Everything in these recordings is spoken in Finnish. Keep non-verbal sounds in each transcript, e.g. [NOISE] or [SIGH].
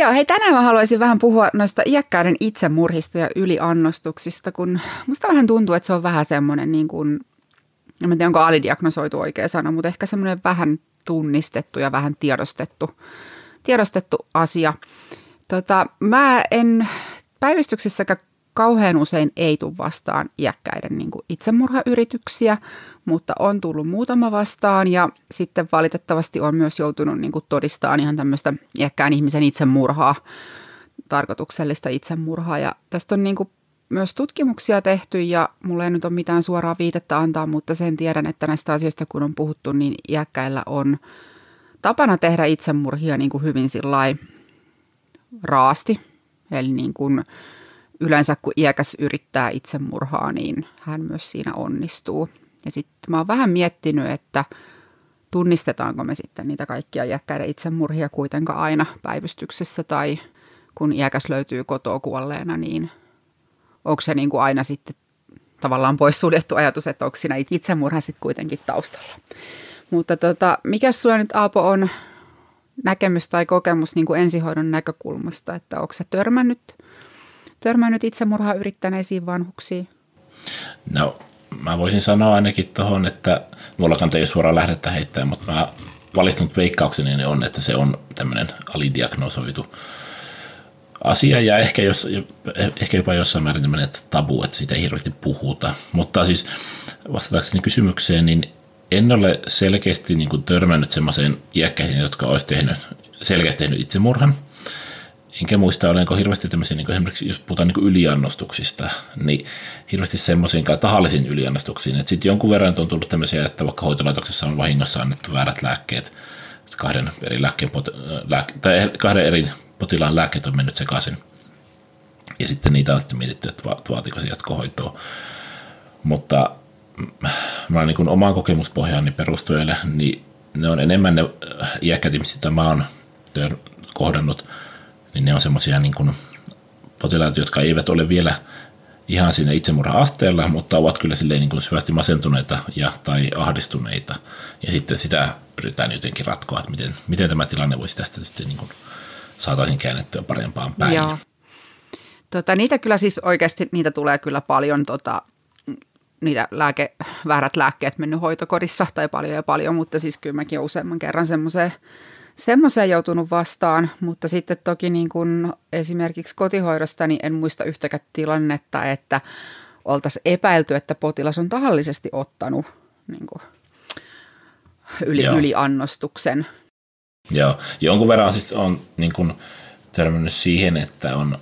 Joo, hei tänään mä haluaisin vähän puhua noista iäkkäiden itsemurhista ja yliannostuksista, kun musta vähän tuntuu, että se on vähän semmoinen niin kuin, en tiedä onko alidiagnosoitu oikea sana, mutta ehkä semmoinen vähän tunnistettu ja vähän tiedostettu, tiedostettu asia. Tota, mä en päivystyksessäkään kauhean usein ei tule vastaan iäkkäiden niin kuin itsemurhayrityksiä, mutta on tullut muutama vastaan ja sitten valitettavasti on myös joutunut niin kuin todistamaan ihan tämmöistä iäkkään ihmisen itsemurhaa, tarkoituksellista itsemurhaa ja tästä on niin kuin myös tutkimuksia tehty ja mulla ei nyt ole mitään suoraa viitettä antaa, mutta sen tiedän, että näistä asioista kun on puhuttu, niin iäkkäillä on tapana tehdä itsemurhia niin kuin hyvin raasti. Eli niin kuin yleensä kun iäkäs yrittää itsemurhaa, niin hän myös siinä onnistuu. Ja sitten mä oon vähän miettinyt, että tunnistetaanko me sitten niitä kaikkia iäkkäiden itsemurhia kuitenkaan aina päivystyksessä tai kun iäkäs löytyy kotoa kuolleena, niin onko se niin kuin aina sitten tavallaan pois suljettu ajatus, että onko siinä itsemurha sitten kuitenkin taustalla. Mutta tota, mikä sulla nyt Aapo on näkemys tai kokemus niin kuin ensihoidon näkökulmasta, että onko se törmännyt – törmännyt itsemurhaa yrittäneisiin vanhuksiin? No, mä voisin sanoa ainakin tuohon, että mulla kanta ei suoraan lähdettä heittää, mutta mä valistunut veikkaukseni on, että se on tämmöinen alidiagnosoitu asia ja ehkä, jos, ehkä jopa jossain määrin tämmöinen tabu, että siitä ei hirveästi puhuta. Mutta siis vastatakseni kysymykseen, niin en ole selkeästi niin kuin törmännyt semmoiseen iäkkäihin, jotka olisi tehnyt, selkeästi tehnyt itsemurhan – enkä muista, olenko hirveästi tämmöisiä, niin esimerkiksi jos puhutaan niin yliannostuksista, niin hirveästi semmoisiin tahallisiin yliannostuksiin. Sitten jonkun verran on tullut tämmöisiä, että vaikka hoitolaitoksessa on vahingossa annettu väärät lääkkeet, kahden eri, lääkkeen, tai kahden eri potilaan lääkkeet on mennyt sekaisin. Ja sitten niitä on sitten mietitty, että vaatiko se jatkohoitoa. Mutta mä niin omaan kokemuspohjaani perustuen, niin ne on enemmän ne iäkkäät ihmiset, joita mä oon kohdannut – niin ne on semmoisia niin kuin potilaita, jotka eivät ole vielä ihan siinä itsemurha-asteella, mutta ovat kyllä silleen niin kuin syvästi masentuneita ja, tai ahdistuneita. Ja sitten sitä yritetään jotenkin ratkoa, että miten, miten tämä tilanne voisi tästä sitten niin kuin saataisiin käännettyä parempaan päin. Joo. Tota, niitä kyllä siis oikeasti, niitä tulee kyllä paljon, tota, niitä lääke, väärät lääkkeet mennyt hoitokodissa tai paljon ja paljon, mutta siis kyllä mäkin useamman kerran semmoiseen semmoiseen joutunut vastaan, mutta sitten toki niin kuin esimerkiksi kotihoidosta niin en muista yhtäkään tilannetta, että oltaisiin epäilty, että potilas on tahallisesti ottanut niin kuin yli, yliannostuksen. Joo, jonkun verran siis on niin kuin törmännyt siihen, että on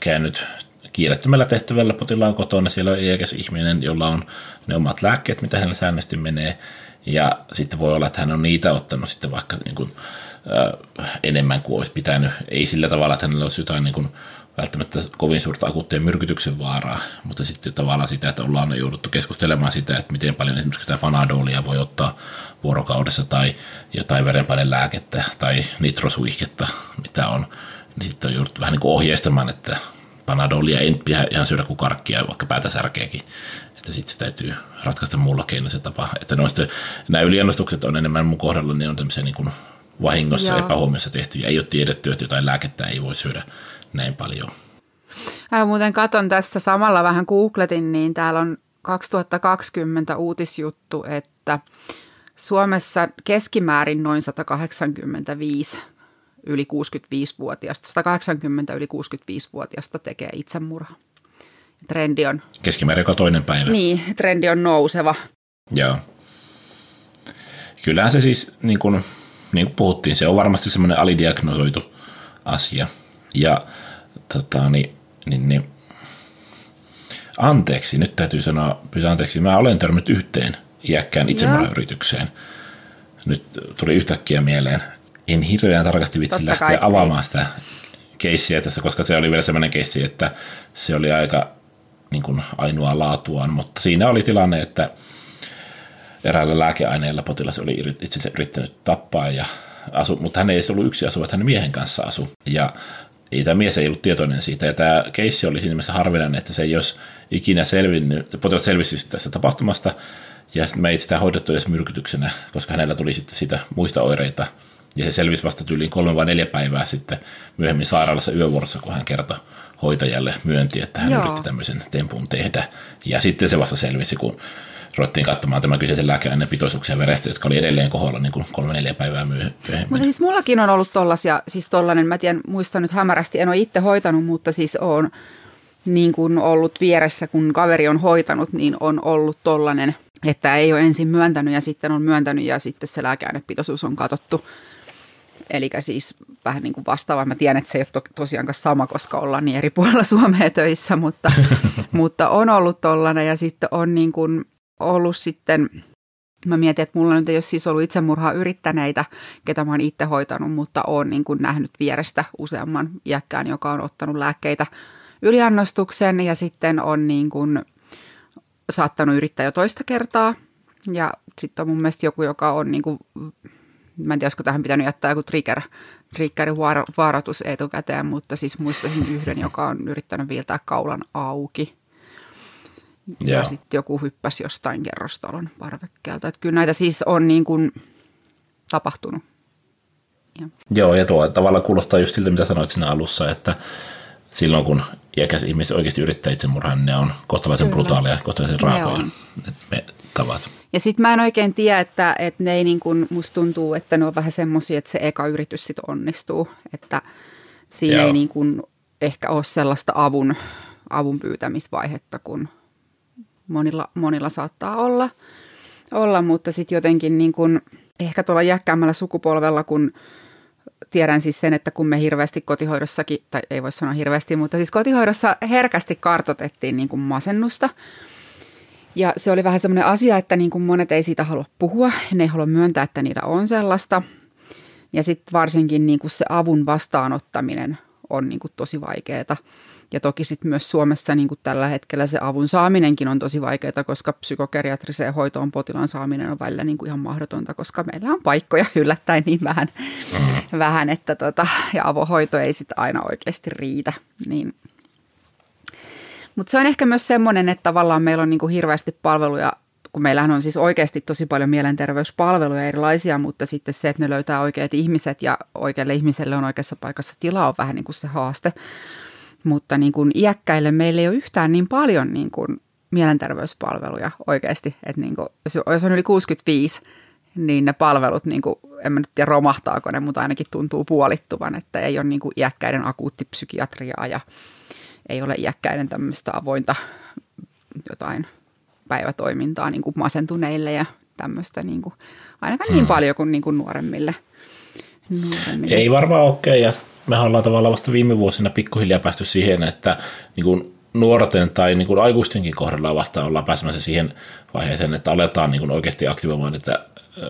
käynyt kiirettömällä tehtävällä potilaan kotona. Siellä on iäkäs ihminen, jolla on ne omat lääkkeet, mitä hänellä säännöllisesti menee. Ja sitten voi olla, että hän on niitä ottanut sitten vaikka niin kuin enemmän kuin olisi pitänyt. Ei sillä tavalla, että hänellä olisi jotain niin kuin välttämättä kovin suurta akuuttia myrkytyksen vaaraa, mutta sitten tavallaan sitä, että ollaan jouduttu keskustelemaan sitä, että miten paljon esimerkiksi tämä panadolia voi ottaa vuorokaudessa tai jotain verenpainelääkettä tai nitrosuihketta, mitä on, niin sitten on jouduttu vähän niin kuin ohjeistamaan, että panadolia ei pidä ihan syödä kuin karkkia, vaikka päätä särkeekin. Että sitten se täytyy ratkaista muulla keinoin se tapa. Että noista, nämä yliannostukset on enemmän mun kohdalla, niin on tämmöisiä niin kuin vahingossa, Joo. epähuomiossa tehty ja ei ole tiedetty, että jotain lääkettä ei voi syödä näin paljon. Mä muuten katon tässä samalla vähän googletin, niin täällä on 2020 uutisjuttu, että Suomessa keskimäärin noin 185 yli 65-vuotiaasta, 180 yli 65-vuotiaasta tekee itsemurha. Trendi on... Keskimäärin joka toinen päivä. Niin, trendi on nouseva. Joo. Kyllähän se siis, niin kuin, niin kuin puhuttiin, se on varmasti semmoinen alidiagnosoitu asia. Ja tota, niin, niin, niin, anteeksi, nyt täytyy sanoa, pyytää anteeksi, mä olen törmännyt yhteen iäkkään itsemurhayritykseen. Nyt tuli yhtäkkiä mieleen. En hirveän tarkasti vitsi Totta lähteä avaamaan sitä keissiä tässä, koska se oli vielä semmoinen keissi, että se oli aika niin kuin ainoa laatuaan, mutta siinä oli tilanne, että eräällä lääkeaineella potilas oli itse asiassa yrittänyt tappaa, ja asu, mutta hän ei ollut yksi asuva, että hänen miehen kanssa asu. Ja ei, tämä mies ei ollut tietoinen siitä, ja tämä keissi oli siinä mielessä harvinainen, että se ei olisi ikinä selvinnyt, potilas selvisi tästä tapahtumasta, ja sitten me ei sitä hoidettu edes myrkytyksenä, koska hänellä tuli sitten siitä muista oireita, Ja se selvisi vasta tyyliin kolme vai neljä päivää sitten myöhemmin sairaalassa yövuorossa, kun hän kertoi hoitajalle myönti, että hän Joo. yritti tämmöisen tempun tehdä. Ja sitten se vasta selvisi, kun ruvettiin katsomaan tämän kyseisen lääkeaineen pitoisuuksia verestä, jotka oli edelleen kohdalla niin kuin kolme-neljä päivää myöhemmin. Mutta siis mullakin on ollut tollasia, siis tollainen, mä tiedän, muistan nyt hämärästi, en ole itse hoitanut, mutta siis on niin kuin ollut vieressä, kun kaveri on hoitanut, niin on ollut tollainen, että ei ole ensin myöntänyt ja sitten on myöntänyt ja sitten se lääkeainepitoisuus on katsottu. Eli siis vähän niin kuin vastaava. Mä tiedän, että se ei ole to, tosiaankaan sama, koska ollaan niin eri puolella Suomea töissä, mutta, [LAUGHS] mutta on ollut tollainen ja sitten on niin kuin ollut sitten, mä mietin, että mulla nyt ei ole siis ollut itsemurhaa yrittäneitä, ketä mä oon itse hoitanut, mutta oon niin kuin nähnyt vierestä useamman iäkkään, joka on ottanut lääkkeitä yliannostuksen ja sitten on niin kuin saattanut yrittää jo toista kertaa. Ja sitten on mun mielestä joku, joka on niin kuin, mä en tiedä, olisiko tähän pitänyt jättää joku trigger, triggerin varoitus etukäteen, mutta siis muistaisin yhden, joka on yrittänyt viiltää kaulan auki. Ja, ja sitten joku hyppäsi jostain kerrostalon parvekkeelta. Että kyllä näitä siis on niin kuin tapahtunut. Ja. Joo, ja tuo tavallaan kuulostaa just siltä, mitä sanoit siinä alussa, että silloin kun iäkäs ihmiset oikeasti yrittää itsemurhaa, niin ne on kohtalaisen Kyllä. brutaaleja, kohtalaisen raakoja me tavat. Ja sitten mä en oikein tiedä, että, että ne ei niin kuin, musta tuntuu, että ne on vähän semmoisia, että se eka yritys sitten onnistuu, että siinä Joo. ei niin kuin ehkä ole sellaista avun, avun pyytämisvaihetta, kun monilla, monilla saattaa olla, olla mutta sitten jotenkin niin kuin, ehkä tuolla jäkkäämmällä sukupolvella, kun tiedän siis sen, että kun me hirveästi kotihoidossakin, tai ei voi sanoa hirveästi, mutta siis kotihoidossa herkästi kartotettiin niin kuin masennusta. Ja se oli vähän semmoinen asia, että niin kuin monet ei siitä halua puhua, ne ei halua myöntää, että niitä on sellaista. Ja sitten varsinkin niin se avun vastaanottaminen on niin tosi vaikeaa. Ja toki sitten myös Suomessa niin kuin tällä hetkellä se avun saaminenkin on tosi vaikeaa, koska psykokeriatriseen hoitoon potilaan saaminen on välillä niin kuin ihan mahdotonta, koska meillä on paikkoja yllättäen niin vähän, mm. vähän että tota, ja avohoito ei sitten aina oikeasti riitä. Niin. Mutta se on ehkä myös semmoinen, että tavallaan meillä on niin kuin hirveästi palveluja kun meillähän on siis oikeasti tosi paljon mielenterveyspalveluja erilaisia, mutta sitten se, että ne löytää oikeat ihmiset ja oikealle ihmiselle on oikeassa paikassa tilaa on vähän niin kuin se haaste. Mutta niin kuin iäkkäille meillä ei ole yhtään niin paljon niin kuin mielenterveyspalveluja oikeasti. Että niin kuin, jos on yli 65, niin ne palvelut, niin kuin, en mä nyt tiedä romahtaako ne, mutta ainakin tuntuu puolittuvan, että ei ole niin kuin iäkkäiden akuuttipsykiatriaa ja ei ole iäkkäiden tämmöistä avointa jotain päivätoimintaa niin kuin masentuneille ja tämmöistä niin kuin, ainakaan niin hmm. niin paljon kuin, niin kuin nuoremmille. nuoremmille. Ei varmaan ole okay. ja me ollaan tavallaan vasta viime vuosina pikkuhiljaa päästy siihen, että niin kuin nuorten tai niin kuin aikuistenkin kohdalla vasta ollaan pääsemässä siihen vaiheeseen, että aletaan niin kuin oikeasti aktivoimaan niitä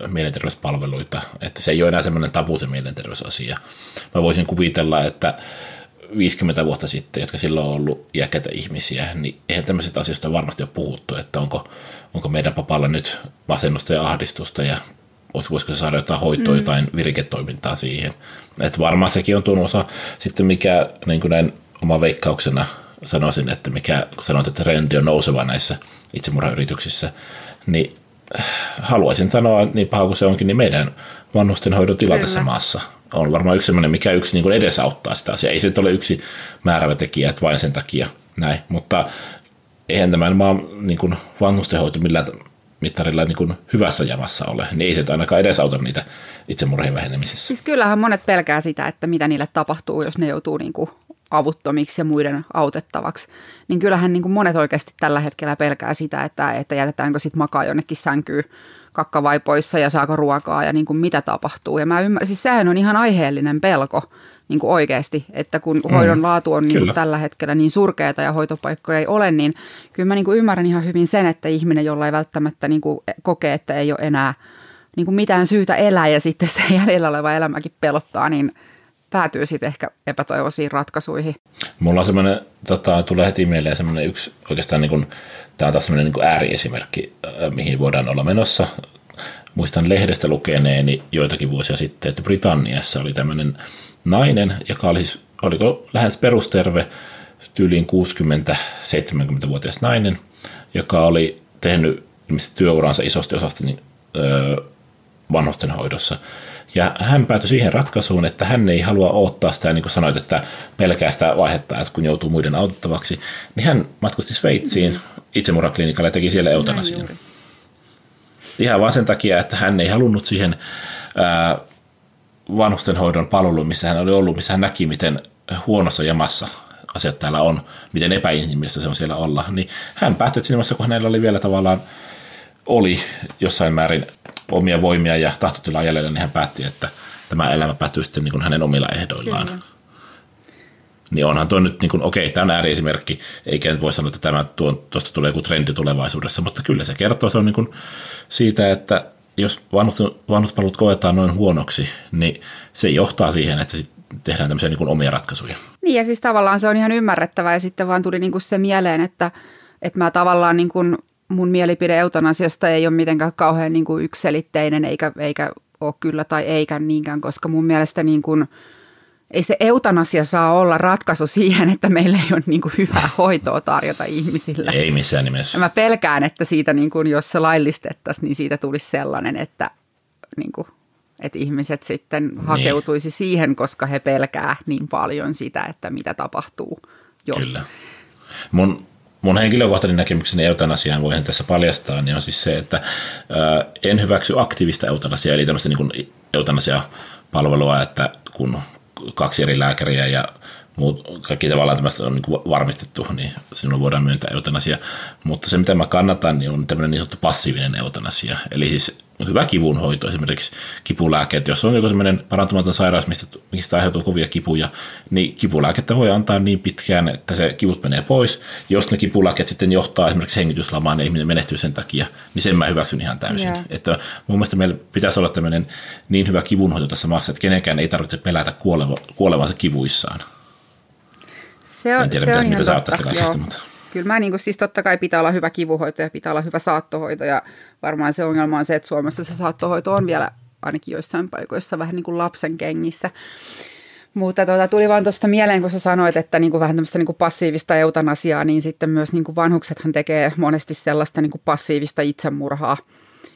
mielenterveyspalveluita, että se ei ole enää semmoinen tabu se mielenterveysasia. Mä voisin kuvitella, että 50 vuotta sitten, jotka silloin on ollut iäkkäitä ihmisiä, niin eihän tämmöiset asioista varmasti ole puhuttu, että onko, onko meidän papalla nyt masennusta ja ahdistusta ja voisiko se saada jotain hoitoa, mm. jotain viriketoimintaa siihen. Että varmaan sekin on tuonut osa. Sitten mikä niin kuin näin oma veikkauksena sanoisin, että mikä, kun sanoit, että trendi on nouseva näissä itsemurhayrityksissä, niin äh, haluaisin sanoa, niin paha kuin se onkin, niin meidän vanhustenhoidon tila Kyllä. tässä maassa on varmaan yksi sellainen, mikä yksi niin kuin edesauttaa sitä asiaa. Ei se ole yksi määrävä tekijä, että vain sen takia näin, mutta eihän tämä maan niin kuin vanhustenhoito millään mittarilla niin kuin hyvässä jamassa ole, niin ei se ainakaan edesauta niitä itsemurhien vähenemisessä. Siis kyllähän monet pelkää sitä, että mitä niille tapahtuu, jos ne joutuu niin kuin avuttomiksi ja muiden autettavaksi. Niin kyllähän niin kuin monet oikeasti tällä hetkellä pelkää sitä, että, että jätetäänkö sitten makaa jonnekin sänkyyn kakkavaipoissa ja saako ruokaa ja niin kuin mitä tapahtuu. Ja mä ymmärrän, siis sehän on ihan aiheellinen pelko niin kuin oikeasti, että kun mm, hoidon laatu on niin kuin tällä hetkellä niin surkeata ja hoitopaikkoja ei ole, niin kyllä mä niin kuin ymmärrän ihan hyvin sen, että ihminen, jolla ei välttämättä niin kuin kokee, että ei ole enää niin kuin mitään syytä elää ja sitten se jäljellä oleva elämäkin pelottaa, niin päätyy sitten ehkä epätoivoisiin ratkaisuihin. Mulla on semmoinen, tota, tulee heti mieleen semmoinen yksi oikeastaan, niin kuin, tämä on taas semmoinen niin ääriesimerkki, äh, mihin voidaan olla menossa. Muistan lehdestä lukeneeni joitakin vuosia sitten, että Britanniassa oli tämmöinen nainen, joka oli siis, oliko lähes perusterve, tyyliin 60-70-vuotias nainen, joka oli tehnyt työuransa isosti osasti niin, öö, vanhustenhoidossa. Ja hän päätyi siihen ratkaisuun, että hän ei halua odottaa sitä, niin kuin sanoit, että pelkää sitä vaihetta, että kun joutuu muiden autettavaksi, niin hän matkusti Sveitsiin itsemurhaklinikalle ja teki siellä eutanasian. Ihan vain sen takia, että hän ei halunnut siihen ää, vanhustenhoidon palveluun, missä hän oli ollut, missä hän näki, miten huonossa jamassa asiat täällä on, miten epäinhimillistä se on siellä olla, niin hän päätti, että siinä vaiheessa, kun hänellä oli vielä tavallaan oli jossain määrin omia voimia ja tahtotilaa jäljellä, niin hän päätti, että tämä elämä päättyy sitten niin kuin hänen omilla ehdoillaan. Kyllä. Niin onhan tuo nyt, niin kuin, okei, tämä on ääriesimerkki, eikä nyt voi sanoa, että tämä tuosta tulee joku trendi tulevaisuudessa, mutta kyllä se kertoo se on niin kuin siitä, että jos vanhuspalvelut koetaan noin huonoksi, niin se johtaa siihen, että sit tehdään tämmöisiä niin omia ratkaisuja. Niin ja siis tavallaan se on ihan ymmärrettävää ja sitten vaan tuli niin kuin se mieleen, että, että mä tavallaan niin kuin mun mielipide eutanasiasta ei ole mitenkään kauhean niin kuin yksiselitteinen eikä, eikä ole kyllä tai eikä niinkään, koska mun mielestä niin kuin, ei se eutanasia saa olla ratkaisu siihen, että meillä ei ole niin kuin hyvää hoitoa tarjota ihmisille. Ei missään nimessä. Ja mä pelkään, että siitä, niin kuin, jos se laillistettaisiin, niin siitä tulisi sellainen, että, niin kuin, että ihmiset sitten niin. hakeutuisi niin. siihen, koska he pelkää niin paljon sitä, että mitä tapahtuu, jos. Kyllä. Mun mun henkilökohtainen näkemykseni eutanasiaan voihan tässä paljastaa, niin on siis se, että ää, en hyväksy aktiivista eutanasiaa, eli tämmöistä niin eutanasiapalvelua, että kun kaksi eri lääkäriä ja muut, kaikki tavallaan tämmöistä on niin varmistettu, niin sinulle voidaan myöntää eutanasia. Mutta se, mitä mä kannatan, niin on tämmöinen niin sanottu passiivinen eutanasia. Eli siis hyvä kivunhoito, esimerkiksi kipulääkkeet. Jos on joku sellainen parantumaton sairaus, mistä, mistä aiheutuu kovia kipuja, niin kipulääkettä voi antaa niin pitkään, että se kivut menee pois. Jos ne kipulääkkeet sitten johtaa esimerkiksi hengityslamaan ja ihminen menehtyy sen takia, niin sen mä hyväksyn ihan täysin. Yeah. Että mun mielestä meillä pitäisi olla tämmöinen niin hyvä kivunhoito tässä maassa, että kenenkään ei tarvitse pelätä kuoleva, kuolevansa kivuissaan. Se on, en tiedä, se on mitä sä tästä kaikesta, mutta... Kyllä mä niin kuin, siis totta kai pitää olla hyvä kivuhoito ja pitää olla hyvä saattohoito ja varmaan se ongelma on se, että Suomessa se saattohoito on vielä ainakin joissain paikoissa vähän niin kuin lapsen kengissä. Mutta tuota, tuli vaan tuosta mieleen, kun sä sanoit, että niin kuin vähän tämmöistä niin kuin passiivista eutanasiaa, niin sitten myös niin kuin vanhuksethan tekee monesti sellaista niin kuin passiivista itsemurhaa,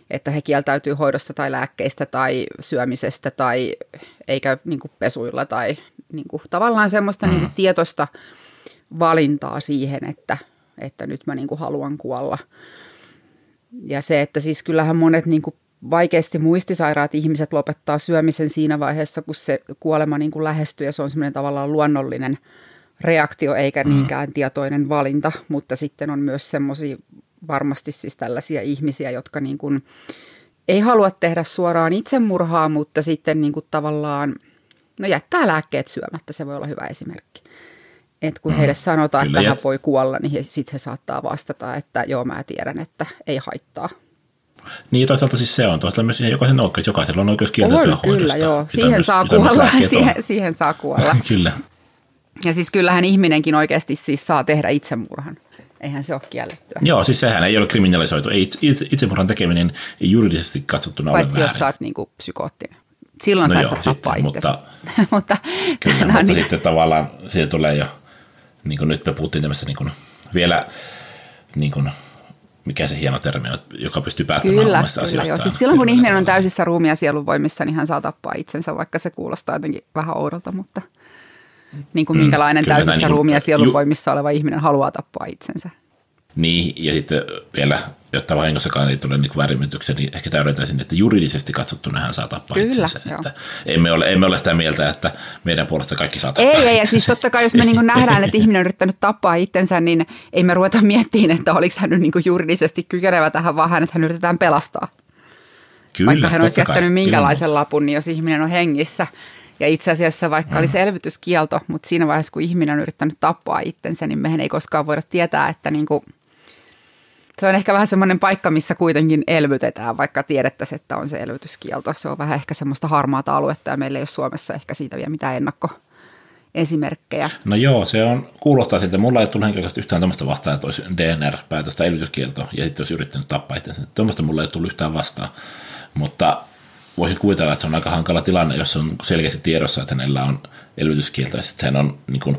että he kieltäytyy hoidosta tai lääkkeistä tai syömisestä tai eikä niin kuin pesuilla tai niin kuin, tavallaan semmoista mm. niin kuin tietoista valintaa siihen, että, että nyt mä niin kuin haluan kuolla. Ja se, että siis kyllähän monet niin kuin vaikeasti muistisairaat ihmiset lopettaa syömisen siinä vaiheessa, kun se kuolema niin kuin lähestyy ja se on semmoinen tavallaan luonnollinen reaktio eikä mm. niinkään tietoinen valinta, mutta sitten on myös semmoisia varmasti siis tällaisia ihmisiä, jotka niin kuin ei halua tehdä suoraan itsemurhaa, mutta sitten niin kuin tavallaan, no jättää lääkkeet syömättä, se voi olla hyvä esimerkki. Et kun mm, heille sanotaan, kyllä, että hän voi kuolla, niin sitten he saattaa vastata, että joo mä tiedän, että ei haittaa. Niin toisaalta siis se on. Toisaalta myös jokaisen oikeus. Jokaisella on oikeus kieltäytyä on, hoidosta. Kyllä, joo. Siihen myös, saa kuolla. [LAUGHS] Siihen, siihen saa kuolla. [LAUGHS] kyllä. Ja siis kyllähän ihminenkin oikeasti siis saa tehdä itsemurhan. Eihän se ole kiellettyä. Joo, siis sehän ei ole kriminalisoitu. Ei, itsemurhan tekeminen ei juridisesti katsottuna Paitsi ole jos sä oot niinku psykoottinen. Silloin no sä et joo, tappaa mutta, [LAUGHS] mutta, kyllä, [LAUGHS] no mutta niin. sitten tavallaan siitä tulee jo, niin kuin nyt me puhuttiin tämmöistä niin kuin vielä niin kuin mikä se hieno termi on, joka pystyy päättämään kyllä, omasta kyllä, Joo. Siis silloin kun ihminen on täysissä ruumia ja sielun voimissa, niin hän saa tappaa itsensä, vaikka se kuulostaa jotenkin vähän oudolta, mutta niin kuin mm, minkälainen täysissä niin ruumia ja sielun voimissa oleva ihminen haluaa tappaa itsensä. Niin, ja sitten vielä, jotta vahingossakaan ei tule niin väärinmytyksiä, niin ehkä täydetään että juridisesti katsottuna hän saa tappaa Kyllä, itsensä. Että emme, ole, emme ole sitä mieltä, että meidän puolesta kaikki saa tappaa. Ei, ei, ja siis totta kai jos me niin [LAUGHS] nähdään, että ihminen on yrittänyt tappaa itsensä, niin ei me ruveta miettimään, että oliko hän nyt niin juridisesti kykenevä tähän, vaan hänet hän yritetään pelastaa. Kyllä, Vaikka hän olisi jättänyt kai, minkälaisen kyllä. lapun, niin jos ihminen on hengissä. Ja itse asiassa vaikka mm. oli selvityskielto, mutta siinä vaiheessa, kun ihminen on yrittänyt tappaa itsensä, niin mehän ei koskaan voida tietää, että niin kuin – se on ehkä vähän semmoinen paikka, missä kuitenkin elvytetään, vaikka tiedettäisiin, että on se elvytyskielto. Se on vähän ehkä semmoista harmaata aluetta ja meillä ei ole Suomessa ehkä siitä vielä mitään ennakko esimerkkejä. No joo, se on, kuulostaa siltä. Mulla ei tullut henkilökohtaisesti yhtään tämmöistä vastaan, että olisi DNR-päätöstä elvytyskielto ja sitten olisi yrittänyt tappaa itsensä. Tuommoista mulla ei tullut yhtään vastaan. Mutta voisin kuvitella, että se on aika hankala tilanne, jos on selkeästi tiedossa, että hänellä on elvytyskielto ja sitten hän on niin kuin,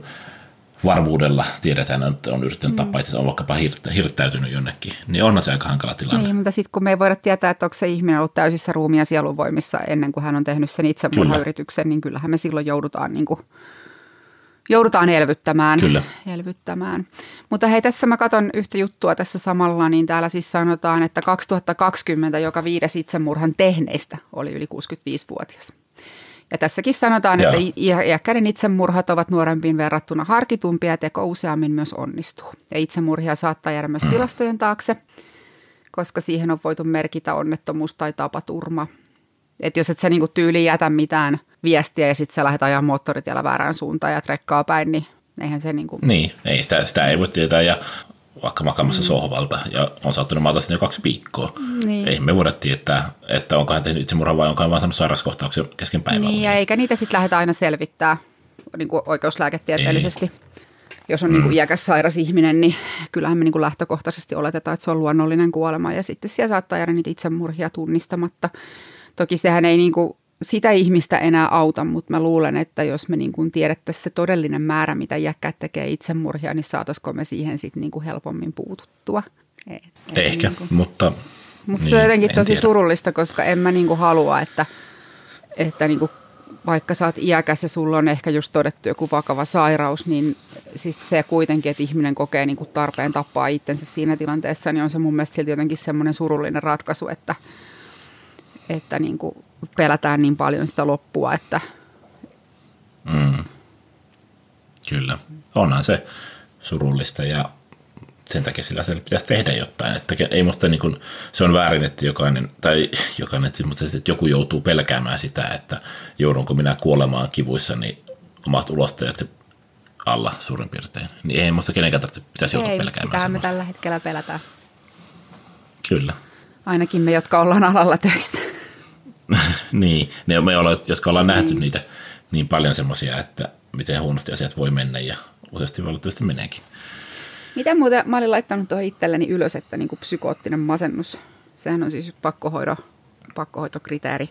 varmuudella tiedetään, että on yrittänyt mm. tappaa itse on vaikkapa hirttä, hirttäytynyt jonnekin, niin onhan se aika hankala tilanne. Niin, mutta sitten kun me ei voida tietää, että onko se ihminen ollut täysissä ruumia sielunvoimissa ennen kuin hän on tehnyt sen itsemurhayrityksen, Kyllä. niin kyllähän me silloin joudutaan niin kuin joudutaan elvyttämään. Kyllä. elvyttämään. Mutta hei, tässä mä katson yhtä juttua tässä samalla, niin täällä siis sanotaan, että 2020 joka viides itsemurhan tehneistä oli yli 65-vuotias. Ja tässäkin sanotaan, Joo. että iäkkäiden itsemurhat ovat nuorempiin verrattuna harkitumpia ja teko useammin myös onnistuu. Ja itsemurhia saattaa jäädä myös mm. tilastojen taakse, koska siihen on voitu merkitä onnettomuus tai tapaturma. Että jos et sä niinku tyyli jätä mitään viestiä ja sitten sä lähdet ajaa moottoritiellä väärään suuntaan ja trekkaa päin, niin eihän se niinku... Niin, ei sitä, sitä ei voi tietää ja vaikka makamassa mm. sohvalta ja on saattanut maata sinne jo kaksi viikkoa. Niin. Ei me voida tietää, että onko hän tehnyt itsemurhaa vai onko hän vaan saanut sairauskohtauksen kesken päivää. Niin, ja eikä niitä sitten lähdetä aina selvittää niin kuin oikeuslääketieteellisesti. Ei. Jos on mm. niin kuin iäkäs sairas ihminen, niin kyllähän me niin kuin lähtökohtaisesti oletetaan, että se on luonnollinen kuolema ja sitten siellä saattaa jäädä niitä itsemurhia tunnistamatta. Toki sehän ei niin kuin sitä ihmistä enää auta, mutta mä luulen, että jos me niin kuin tiedettäisiin se todellinen määrä, mitä iäkkäät tekee itsemurhia, niin saataisiko me siihen sitten niin kuin helpommin puututtua. Et, Ehkä, niin kuin, mutta... Mutta niin, se on jotenkin tosi tiedä. surullista, koska en mä niin kuin halua, että, että niin kuin vaikka sä oot iäkäs ja sulla on ehkä just todettu joku vakava sairaus, niin siis se kuitenkin, että ihminen kokee niin kuin tarpeen tappaa itsensä siinä tilanteessa, niin on se mun mielestä silti jotenkin semmoinen surullinen ratkaisu, että, että niin kuin pelätään niin paljon sitä loppua, että... Mm. Kyllä, onhan se surullista ja sen takia sillä se pitäisi tehdä jotain. Että ei musta niin kuin, se on väärin, että jokainen, tai jokainen, mutta että joku joutuu pelkäämään sitä, että joudunko minä kuolemaan kivuissa, niin omat ulostajat alla suurin piirtein. Niin ei musta kenenkään tarvitse, pitäisi joutua ei, pelkäämään sitä me tällä hetkellä pelätään. Kyllä. Ainakin me, jotka ollaan alalla töissä. [LAUGHS] niin, ne me ollaan, jotka ollaan nähty mm. niitä niin paljon semmoisia, että miten huonosti asiat voi mennä ja useasti valitettavasti meneekin. Mitä muuten, mä olin laittanut tuohon itselleni ylös, että niin kuin psykoottinen masennus, sehän on siis pakkohoito, pakkohoitokriteeri.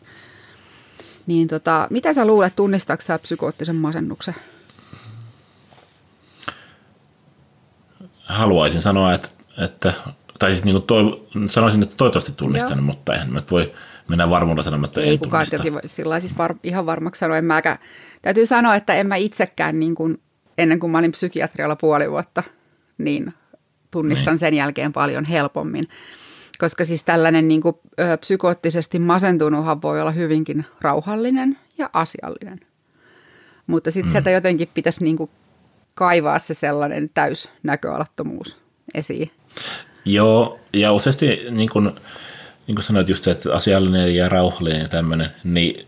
Niin tota, mitä sä luulet, tunnistaako sä psykoottisen masennuksen? Haluaisin sanoa, että, että tai siis niin kuin toi, sanoisin, että toivottavasti tunnistan, Joo. mutta eihän nyt voi mennä varmuudella sanomaan, että ei, ei kukaan toki voi sillä siis var, ihan varmaksi sanoa. En mäkä, täytyy sanoa, että en mä itsekään niin kuin, ennen kuin mä olin psykiatrialla puoli vuotta, niin tunnistan niin. sen jälkeen paljon helpommin. Koska siis tällainen niin kuin, ö, psykoottisesti masentunuthan voi olla hyvinkin rauhallinen ja asiallinen. Mutta sitten mm. sieltä jotenkin pitäisi niin kuin, kaivaa se sellainen täys näköalattomuus esiin. Joo, ja useasti niin kuin, niin kuin sanoit just, että asiallinen ja rauhallinen ja tämmöinen, niin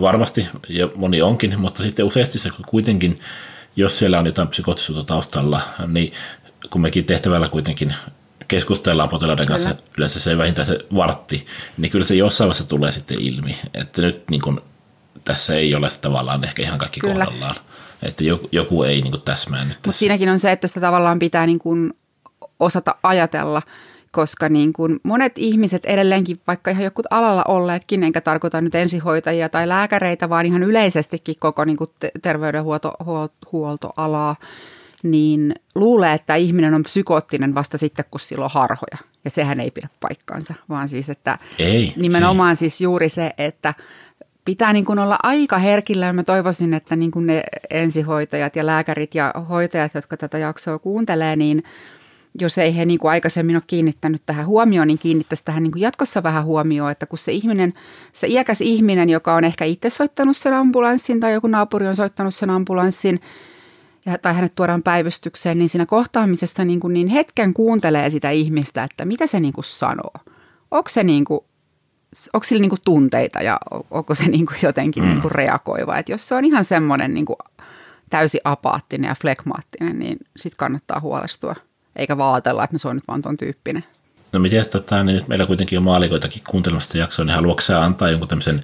varmasti, ja moni onkin, mutta sitten useasti se kuitenkin, jos siellä on jotain psykoottisuutta taustalla, niin kun mekin tehtävällä kuitenkin keskustellaan potilaiden kanssa kyllä. yleensä se vähintään se vartti, niin kyllä se jossain vaiheessa tulee sitten ilmi, että nyt niin kuin, tässä ei ole tavallaan ehkä ihan kaikki kyllä. kohdallaan, että joku, joku ei niin kuin täsmää nyt Mutta siinäkin on se, että sitä tavallaan pitää niin kuin osata ajatella, koska niin kuin monet ihmiset edelleenkin, vaikka ihan joku alalla olleetkin, enkä tarkoita nyt ensihoitajia tai lääkäreitä, vaan ihan yleisestikin koko niin kuin terveydenhuoltoalaa, niin luulee, että ihminen on psykoottinen vasta sitten, kun sillä on harhoja. Ja sehän ei pidä paikkaansa, vaan siis, että ei, nimenomaan ei. siis juuri se, että pitää niin kuin olla aika herkillä. Mä toivoisin, että niin kuin ne ensihoitajat ja lääkärit ja hoitajat, jotka tätä jaksoa kuuntelee, niin – jos ei he niin kuin aikaisemmin ole kiinnittänyt tähän huomioon, niin kiinnittäisi tähän niin kuin jatkossa vähän huomioon, että kun se ihminen, se iäkäs ihminen, joka on ehkä itse soittanut sen ambulanssin tai joku naapuri on soittanut sen ambulanssin, ja, tai hänet tuodaan päivystykseen, niin siinä kohtaamisessa niin, kuin niin hetken kuuntelee sitä ihmistä, että mitä se niin kuin sanoo. Onko se niin kuin, onko sillä niin kuin tunteita ja onko se niin kuin jotenkin mm. niin kuin reagoiva. Että jos se on ihan semmoinen niin kuin täysin apaattinen ja flekmaattinen, niin sitten kannattaa huolestua – eikä vaatella, että no se on nyt vaan tuon tyyppinen. No miten tota, niin nyt meillä kuitenkin on maalikoitakin kuuntelemassa jaksoa, niin haluatko sä antaa jonkun tämmöisen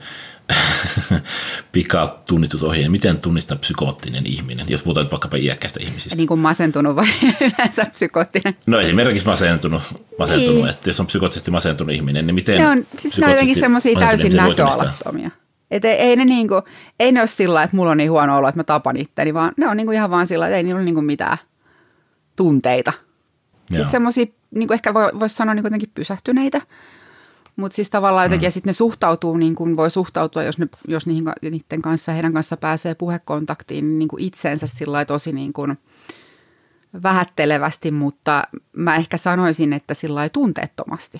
[LAUGHS] pikatunnistusohjeen, miten tunnistaa psykoottinen ihminen, jos puhutaan nyt vaikkapa iäkkäistä ihmisistä? Niin kuin masentunut vai [LAUGHS] yleensä psykoottinen? No esimerkiksi masentunut, masentunut niin. että jos on psykoottisesti masentunut ihminen, niin miten Ne on, siis ne on jotenkin semmoisia täysin näköalattomia. Et ei, ei, ne niinku, ei ne ole sillä että mulla on niin huono olo, että mä tapan itteni, vaan ne on niinku ihan vaan sillä että ei niillä ole niinku mitään tunteita. Siis Joo. Siis semmoisia, niinku ehkä voisi voi sanoa niinku jotenkin pysähtyneitä. Mutta siis tavallaan jotenkin, mm. ja sitten ne suhtautuu, niin kuin voi suhtautua, jos, ne, jos niihin, niiden kanssa, heidän kanssa pääsee puhekontaktiin, niin kuin itseensä sillä tosi niin kuin vähättelevästi, mutta mä ehkä sanoisin, että sillä tunteettomasti.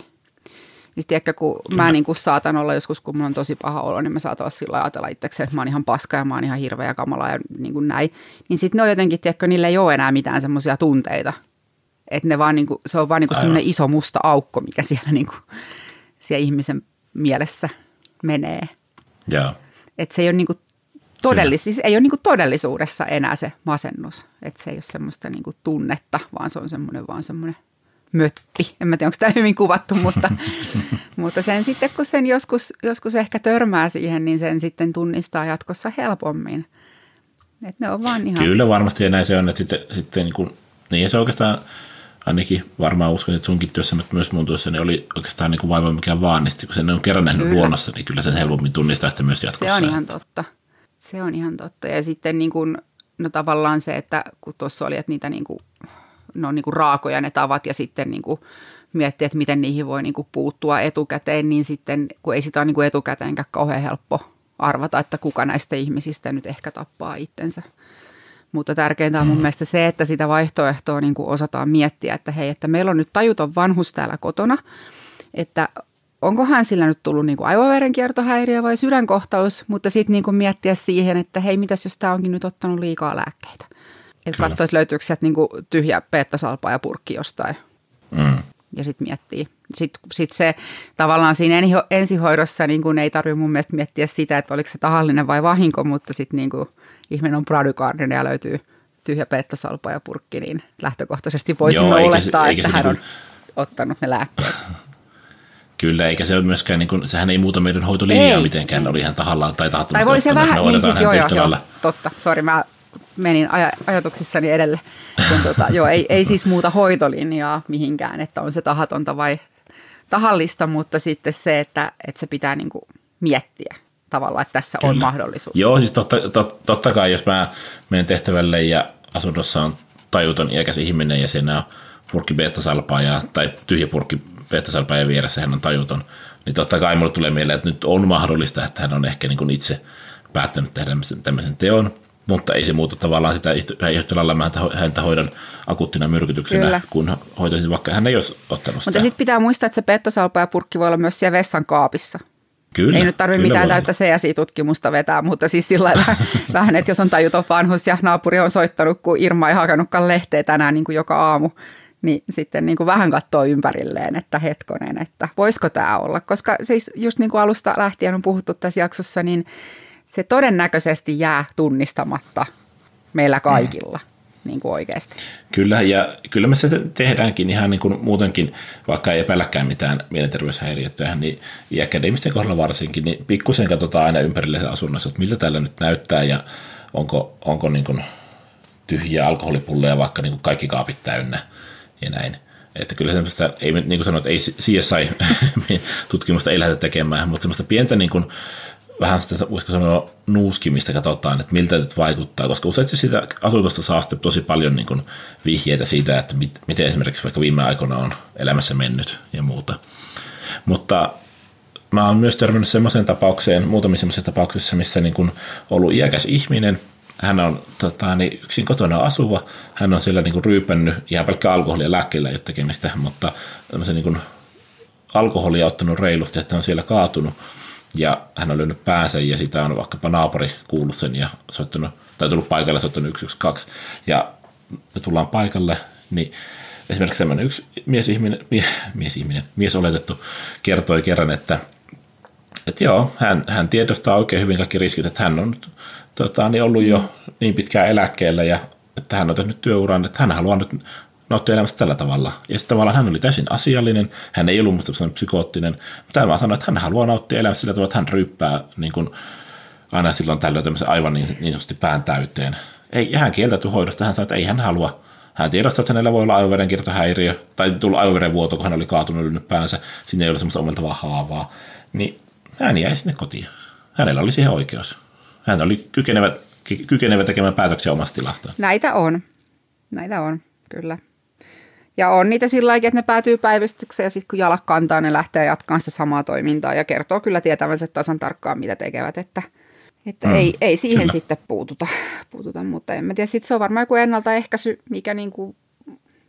Niin tiedätkö, kun Kyllä. mä niin kuin saatan olla joskus, kun mulla on tosi paha olo, niin mä saatan olla sillä ajatella itsekseen, että mä oon ihan paska ja mä oon ihan hirveä kamala ja niin kuin näin. Niin sitten ne on jotenkin, tiedätkö, niillä ei ole enää mitään semmoisia tunteita. Että ne vaan niin kuin, se on vaan niin kuin semmoinen iso musta aukko, mikä siellä niin kuin siellä ihmisen mielessä menee. Että se ei ole niinku todellis- siis ei ole niinku todellisuudessa enää se masennus. Että se ei ole semmoista niinku tunnetta, vaan se on semmoinen vaan semmoinen mötti. En mä tiedä, onko tämä hyvin kuvattu, mutta, [LAUGHS] mutta sen sitten, kun sen joskus, joskus ehkä törmää siihen, niin sen sitten tunnistaa jatkossa helpommin. Että ne on vaan ihan... Kyllä varmasti ja näin se on, että sitten, sitten niin, kuin, niin se oikeastaan ainakin varmaan uskon, että sunkin työssä, mutta myös mun työssä, niin oli oikeastaan niin kuin vaiva mikä vaan, niin kun sen on kerran nähnyt kyllä. luonnossa, niin kyllä sen helpommin tunnistaa sitä myös jatkossa. Se on ihan totta. Se on ihan totta. Ja sitten niin kuin, no tavallaan se, että kun tuossa oli, että niitä niin kuin, ne on niin kuin raakoja ne tavat ja sitten niin kuin miettiä, että miten niihin voi niin kuin puuttua etukäteen, niin sitten kun ei sitä ole niin kuin etukäteenkään kauhean helppo arvata, että kuka näistä ihmisistä nyt ehkä tappaa itsensä. Mutta tärkeintä on mun mm. mielestä se, että sitä vaihtoehtoa niin kuin osataan miettiä, että hei, että meillä on nyt tajuton vanhus täällä kotona, että onkohan sillä nyt tullut niin kuin aivoverenkiertohäiriö vai sydänkohtaus, mutta sitten niin kuin miettiä siihen, että hei, mitäs jos tämä onkin nyt ottanut liikaa lääkkeitä. Että katsoa, että löytyykö sieltä niin kuin tyhjä peettasalpa ja purkki jostain. Mm. Ja sitten miettii. Sitten sit se tavallaan siinä ensihoidossa niin kuin ei tarvitse mun mielestä miettiä sitä, että oliko se tahallinen vai vahinko, mutta sitten niin kuin ihminen on Bradygarden ja löytyy tyhjä peettasalpa ja purkki, niin lähtökohtaisesti voisimme Joo, olettaa, eikä, että eikä hän on niin ottanut ne lääkkeet. [LAUGHS] Kyllä, eikä se ole myöskään, niin kuin, sehän ei muuta meidän hoitolinjaa ei. mitenkään, oli ihan tahallaan tai tahattomasti. Tai voi se vähän, niin siis joo, joo, joo, totta, sori, mä menin aj- ajatuksissani edelle. Kun, tota, joo, ei, ei siis muuta hoitolinjaa mihinkään, että on se tahatonta vai tahallista, mutta sitten se, että, että se pitää niin kuin miettiä tavallaan, että tässä Kyllä. on mahdollisuus. Joo, siis totta, tot, totta kai, jos mä menen tehtävälle ja asunnossa on tajuton iäkäs ihminen ja siinä on purkki ja, tai tyhjä purkki bettasalpaa ja vieressä hän on tajuton, niin totta kai mulle tulee mieleen, että nyt on mahdollista, että hän on ehkä niin kuin itse päättänyt tehdä tämmöisen teon, mutta ei se muuta tavallaan sitä yhtä lailla mä häntä hoidan akuuttina myrkytyksenä, Kyllä. kun hoitaisin vaikka hän ei olisi ottanut sitä. Mutta sitten pitää muistaa, että se bettasalpa ja purkki voi olla myös siellä vessan kaapissa. Kyllä, Ei nyt tarvitse mitään täyttä CSI-tutkimusta vetää, mutta siis sillä [LAUGHS] vähän, että jos on tajuton vanhus ja naapuri on soittanut, kun Irma ei hakannutkaan lehteä tänään niin kuin joka aamu, niin sitten niin kuin vähän katsoo ympärilleen, että hetkonen, että voisiko tämä olla. Koska siis just niin kuin alusta lähtien on puhuttu tässä jaksossa, niin se todennäköisesti jää tunnistamatta meillä kaikilla. Mm niin kuin oikeasti. Kyllä, ja kyllä me se tehdäänkin ihan niin kuin muutenkin, vaikka ei epäilläkään mitään mielenterveyshäiriöitä, niin iäkkäiden kohdalla varsinkin, niin pikkusen katsotaan aina ympärille asunnossa, että miltä tällä nyt näyttää ja onko, onko niin kuin tyhjiä alkoholipulleja vaikka niin kuin kaikki kaapit täynnä ja näin. Että kyllä semmoista, ei, niin kuin sanoit, ei CSI-tutkimusta [LAUGHS] ei lähdetä tekemään, mutta semmoista pientä niin kuin, vähän sitä, voisiko sanoa, nuuskimista katsotaan, että miltä nyt vaikuttaa, koska usein sitä asuntosta saa sitten tosi paljon niin kuin vihjeitä siitä, että mit, miten esimerkiksi vaikka viime aikoina on elämässä mennyt ja muuta. Mutta mä oon myös törmännyt semmoiseen tapaukseen, muutamissa semmoisissa tapauksissa, missä niin kuin ollut iäkäs ihminen, hän on tota, niin yksin kotona asuva, hän on siellä niin kuin ryypännyt ihan pelkkä alkoholia lääkkeellä ole tekemistä, mutta niin kuin alkoholia ottanut reilusti, että on siellä kaatunut ja hän on löynyt päänsä ja sitä on vaikkapa naapuri kuullut sen ja soittanut, tai tullut paikalle soittanut 112 ja me tullaan paikalle, niin esimerkiksi tämmöinen yksi miesihminen, mie, miesihminen, mies oletettu kertoi kerran, että, että joo, hän, hän tiedostaa oikein hyvin kaikki riskit, että hän on tota, niin ollut jo niin pitkään eläkkeellä ja että hän on tehnyt työuran, että hän haluaa nyt nauttia elämästä tällä tavalla. Ja sitten tavallaan hän oli täysin asiallinen, hän ei ollut musta psykoottinen, mutta hän vaan sanoi, että hän haluaa nauttia elämästä sillä tavalla, että hän ryppää niin kuin, aina silloin tällöin tämmöisen aivan niin, niin sanotusti pään täyteen. Ei, ja hän kieltäytyi hoidosta, hän sanoi, että ei hän halua. Hän tiedostaa, että hänellä voi olla aivoverenkiertohäiriö, tai tullut aivoverenvuoto, kun hän oli kaatunut ylnyt päänsä, sinne ei ole semmoista omeltavaa haavaa. Niin hän jäi sinne kotiin. hänellä oli siihen oikeus. Hän oli kykenevä, kykenevä tekemään päätöksiä omasta tilastaan. Näitä on. Näitä on, kyllä. Ja on niitä sillä lailla, että ne päätyy päivystykseen ja sitten kun jalat kantaa, ne lähtee jatkamaan sitä samaa toimintaa ja kertoo kyllä tietävänsä tasan tarkkaan, mitä tekevät, että, että mm, ei, ei siihen kyllä. sitten puututa, puututa, mutta en mä tiedä, sitten se on varmaan joku ennaltaehkäisy, mikä niin kuin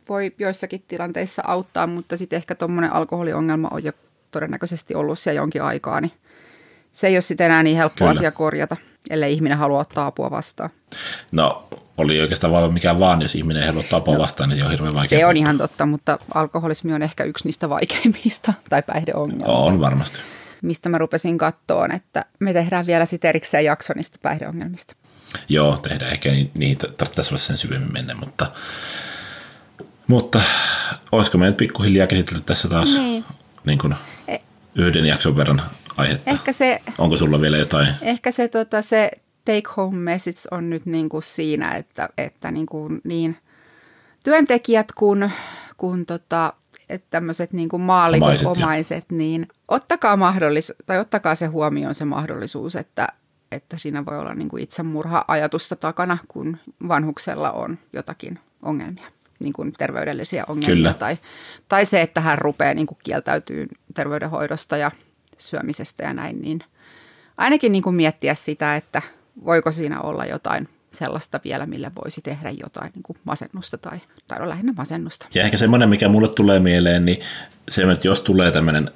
voi joissakin tilanteissa auttaa, mutta sitten ehkä tuommoinen alkoholiongelma on jo todennäköisesti ollut siellä jonkin aikaa, niin se ei ole sitten enää niin helppo Kyllä. asia korjata, ellei ihminen halua ottaa apua vastaan. No, oli oikeastaan vaan mikä vaan, jos ihminen ei halua apua no, vastaan, niin se on hirveän vaikea. Se on ihan totta, mutta alkoholismi on ehkä yksi niistä vaikeimmista, [LAUGHS] tai päihdeongelmista. On varmasti. Mistä mä rupesin kattoon, että me tehdään vielä sitten erikseen jakso niistä päihdeongelmista. Joo, tehdään. Ehkä niitä tarvitsisi olla sen syvemmin mennä, mutta, mutta olisiko me nyt pikkuhiljaa käsitelty tässä taas niin. Niin kuin e- yhden jakson verran aihetta. Ehkä se, Onko sulla vielä jotain? Ehkä se, tota, se take home message on nyt niin kuin siinä, että, että niin, kuin niin työntekijät kuin, kuin tota, että tämmöiset niin kuin maallikot, omaiset, omaiset niin ottakaa, mahdollis- tai ottakaa se huomioon se mahdollisuus, että, että siinä voi olla niin kuin itsemurha-ajatusta takana, kun vanhuksella on jotakin ongelmia, niin kuin terveydellisiä ongelmia. Kyllä. Tai, tai se, että hän rupeaa niin kuin kieltäytyy terveydenhoidosta ja syömisestä ja näin, niin ainakin niin kuin miettiä sitä, että voiko siinä olla jotain sellaista vielä, millä voisi tehdä jotain niin kuin masennusta tai, tai lähinnä masennusta. Ja ehkä semmoinen, mikä mulle tulee mieleen, niin se, että jos tulee tämmöinen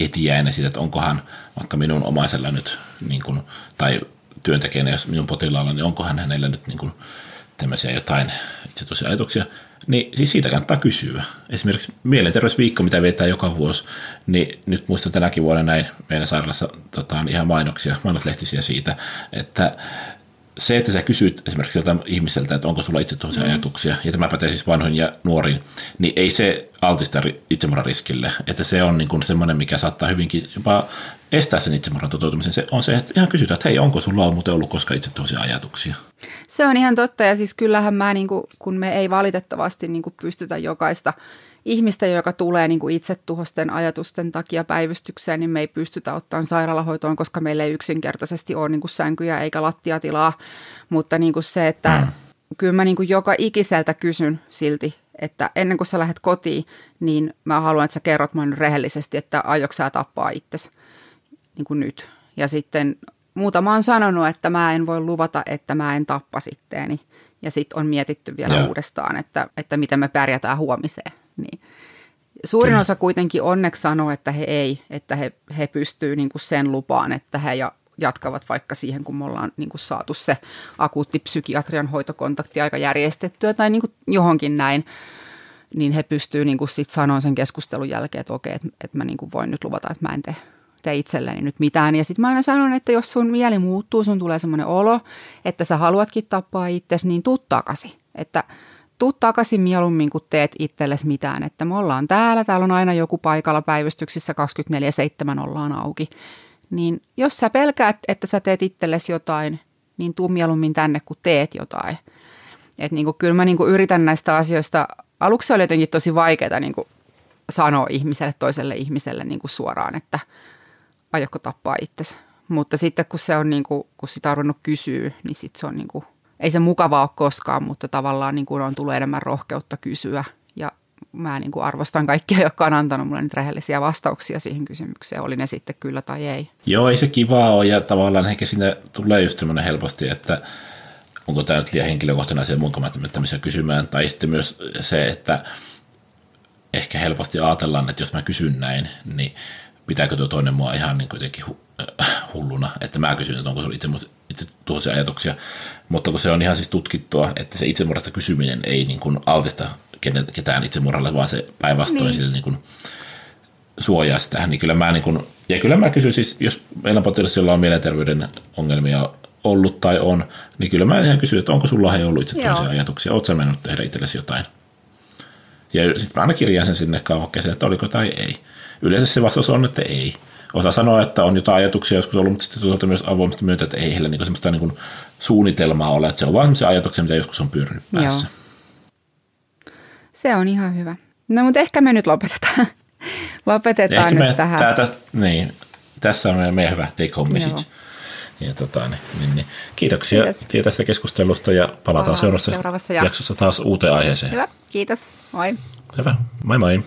etiäinen siitä, että onkohan vaikka minun omaisella nyt, niin kuin, tai työntekijänä, jos minun potilaalla, niin onkohan hänellä nyt niin kuin, tämmöisiä jotain itse ajatuksia, niin siis siitä kannattaa kysyä. Esimerkiksi mielenterveysviikko, mitä vetää joka vuosi, niin nyt muistan tänäkin vuonna näin meidän sairaalassa tota, on ihan mainoksia, mainoslehtisiä siitä, että se, että sä kysyt esimerkiksi joltain ihmiseltä, että onko sulla itse mm. ajatuksia, ja tämä pätee siis vanhoihin ja nuoriin, niin ei se altista itsemurhan riskille. Että se on niin kuin semmoinen, mikä saattaa hyvinkin jopa estää sen itsemurhan toteutumisen. Se on se, että ihan kysytään, että hei, onko sulla ollut, ollut koskaan itse ajatuksia? Se on ihan totta, ja siis kyllähän mä, niin kuin, kun me ei valitettavasti niin kuin pystytä jokaista ihmistä, joka tulee niin kuin itsetuhosten ajatusten takia päivystykseen, niin me ei pystytä ottamaan sairaalahoitoon, koska meillä ei yksinkertaisesti ole niin kuin sänkyjä eikä lattiatilaa. Mutta niin kuin se, että mm. kyllä mä niin kuin joka ikiseltä kysyn silti, että ennen kuin sä lähdet kotiin, niin mä haluan, että sä kerrot mulle rehellisesti, että aiotko sä tappaa itsesi niin kuin nyt. Ja sitten muutama on sanonut, että mä en voi luvata, että mä en tappa sitteeni. Ja sitten on mietitty vielä ja. uudestaan, että, että miten me pärjätään huomiseen. Niin. Suurin Kyllä. osa kuitenkin onneksi sanoo, että he ei, että he, he pystyvät niin sen lupaan, että he ja jatkavat vaikka siihen, kun me ollaan niin kuin saatu se akuutti psykiatrian hoitokontakti aika järjestettyä tai niin kuin johonkin näin, niin he pystyvät niin sanoa sen keskustelun jälkeen, että okei, että, että mä niin kuin voin nyt luvata, että mä en tee, tee itselleni nyt mitään. Ja sitten mä aina sanon, että jos sun mieli muuttuu, sun tulee semmoinen olo, että sä haluatkin tappaa itsesi, niin tuu takaisin. Että tuu takaisin mieluummin, kun teet itsellesi mitään. Että me ollaan täällä, täällä on aina joku paikalla päivystyksissä 24-7 ollaan auki. Niin jos sä pelkäät, että sä teet itsellesi jotain, niin tuu mieluummin tänne, kun teet jotain. Et niin kuin, kyllä mä niin kuin yritän näistä asioista, aluksi oli jotenkin tosi vaikeaa niin kuin sanoa ihmiselle, toiselle ihmiselle niin kuin suoraan, että aiotko tappaa itsesi. Mutta sitten kun se on niin kuin, kun sitä on ruvennut kysyä, niin sitten se on niin kuin ei se mukavaa ole koskaan, mutta tavallaan niin kuin on tullut enemmän rohkeutta kysyä. Mä niin kuin arvostan kaikkia, jotka on antanut mulle nyt rehellisiä vastauksia siihen kysymykseen, oli ne sitten kyllä tai ei. Joo, ei se kivaa ole ja tavallaan ehkä sinne tulee just semmoinen helposti, että onko tämä nyt liian henkilökohtainen asia mun kannattamista kysymään. Tai sitten myös se, että ehkä helposti ajatellaan, että jos mä kysyn näin, niin pitääkö tuo toinen mua ihan niin jotenkin hulluna, että mä kysyn, että onko sulla itse, itse tuollaisia ajatuksia, mutta kun se on ihan siis tutkittua, että se itsemurrasta kysyminen ei niin kuin altista ketään itsemurralle, vaan se päinvastoin niin. niin kuin suojaa sitä, niin kyllä mä niin kuin, ja kyllä mä kysyn siis, jos meillä on potilas, jolla on mielenterveyden ongelmia ollut tai on, niin kyllä mä ihan kysyn, että onko sulla he ollut itse tuollaisia ajatuksia, ootko sä mennyt tehdä itsellesi jotain? Ja sitten mä aina kirjaan sen sinne kaavakkeeseen, että oliko tai ei. Yleensä se vastaus on, että ei osa sanoa, että on jotain ajatuksia joskus ollut, mutta sitten tuolta myös avoimesti myöntää, että ei heillä niin semmoista niin suunnitelmaa ole, että se on vain sellaisia ajatuksia, mitä joskus on pyörinyt päässä. Joo. Se on ihan hyvä. No mutta ehkä me nyt lopetetaan. [LAUGHS] lopetetaan ehkä nyt tähän. Tätä, niin. tässä on meidän hyvä take home message. Ja tota, niin, niin, niin. Kiitoksia Kiitos. tästä keskustelusta ja palataan Palaan seuraavassa, seuraavassa jaksossa. jaksossa taas uuteen aiheeseen. Hyvä, kiitos. Moi. Hyvä, moi moi.